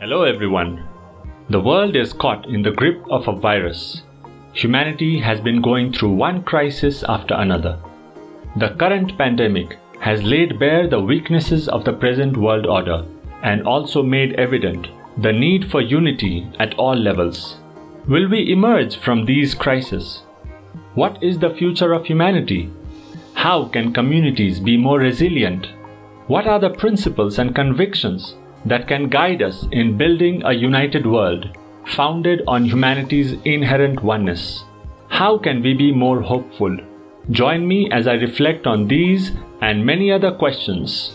Hello, everyone. The world is caught in the grip of a virus. Humanity has been going through one crisis after another. The current pandemic has laid bare the weaknesses of the present world order and also made evident the need for unity at all levels. Will we emerge from these crises? What is the future of humanity? How can communities be more resilient? What are the principles and convictions that can guide us in building a united world founded on humanity's inherent oneness? How can we be more hopeful? Join me as I reflect on these and many other questions